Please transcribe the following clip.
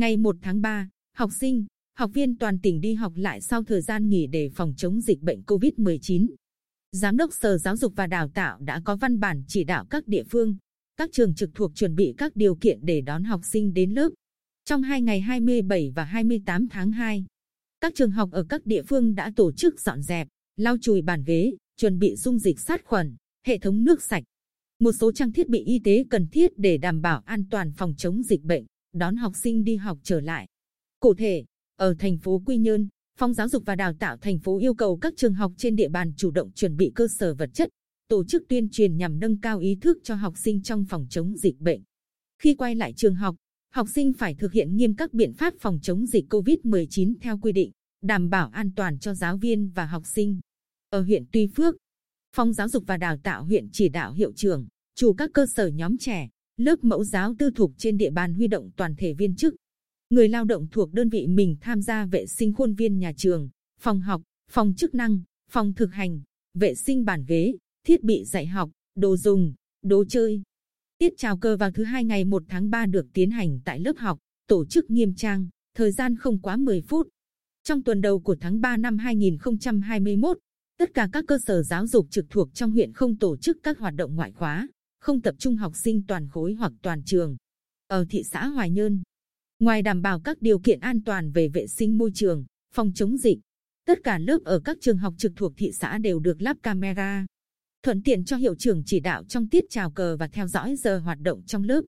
Ngày 1 tháng 3, học sinh, học viên toàn tỉnh đi học lại sau thời gian nghỉ để phòng chống dịch bệnh COVID-19. Giám đốc Sở Giáo dục và Đào tạo đã có văn bản chỉ đạo các địa phương, các trường trực thuộc chuẩn bị các điều kiện để đón học sinh đến lớp. Trong hai ngày 27 và 28 tháng 2, các trường học ở các địa phương đã tổ chức dọn dẹp, lau chùi bàn ghế, chuẩn bị dung dịch sát khuẩn, hệ thống nước sạch, một số trang thiết bị y tế cần thiết để đảm bảo an toàn phòng chống dịch bệnh, đón học sinh đi học trở lại. Cụ thể, ở thành phố Quy Nhơn, Phòng Giáo dục và Đào tạo thành phố yêu cầu các trường học trên địa bàn chủ động chuẩn bị cơ sở vật chất, tổ chức tuyên truyền nhằm nâng cao ý thức cho học sinh trong phòng chống dịch bệnh. Khi quay lại trường học, học sinh phải thực hiện nghiêm các biện pháp phòng chống dịch COVID-19 theo quy định, đảm bảo an toàn cho giáo viên và học sinh. Ở huyện Tuy Phước, Phòng Giáo dục và Đào tạo huyện chỉ đạo hiệu trưởng, chủ các cơ sở nhóm trẻ, lớp mẫu giáo tư thục trên địa bàn huy động toàn thể viên chức, người lao động thuộc đơn vị mình tham gia vệ sinh khuôn viên nhà trường, phòng học, phòng chức năng, phòng thực hành, vệ sinh bàn ghế, thiết bị dạy học, đồ dùng, đồ chơi. Tiết chào cờ vào thứ hai ngày 1 tháng 3 được tiến hành tại lớp học, tổ chức nghiêm trang, thời gian không quá 10 phút. Trong tuần đầu của tháng 3 năm 2021, tất cả các cơ sở giáo dục trực thuộc trong huyện không tổ chức các hoạt động ngoại khóa, không tập trung học sinh toàn khối hoặc toàn trường. Ở thị xã Hoài Nhơn, ngoài đảm bảo các điều kiện an toàn về vệ sinh môi trường, phòng chống dịch, tất cả lớp ở các trường học trực thuộc thị xã đều được lắp camera, thuận tiện cho hiệu trưởng chỉ đạo trong tiết chào cờ và theo dõi giờ hoạt động trong lớp.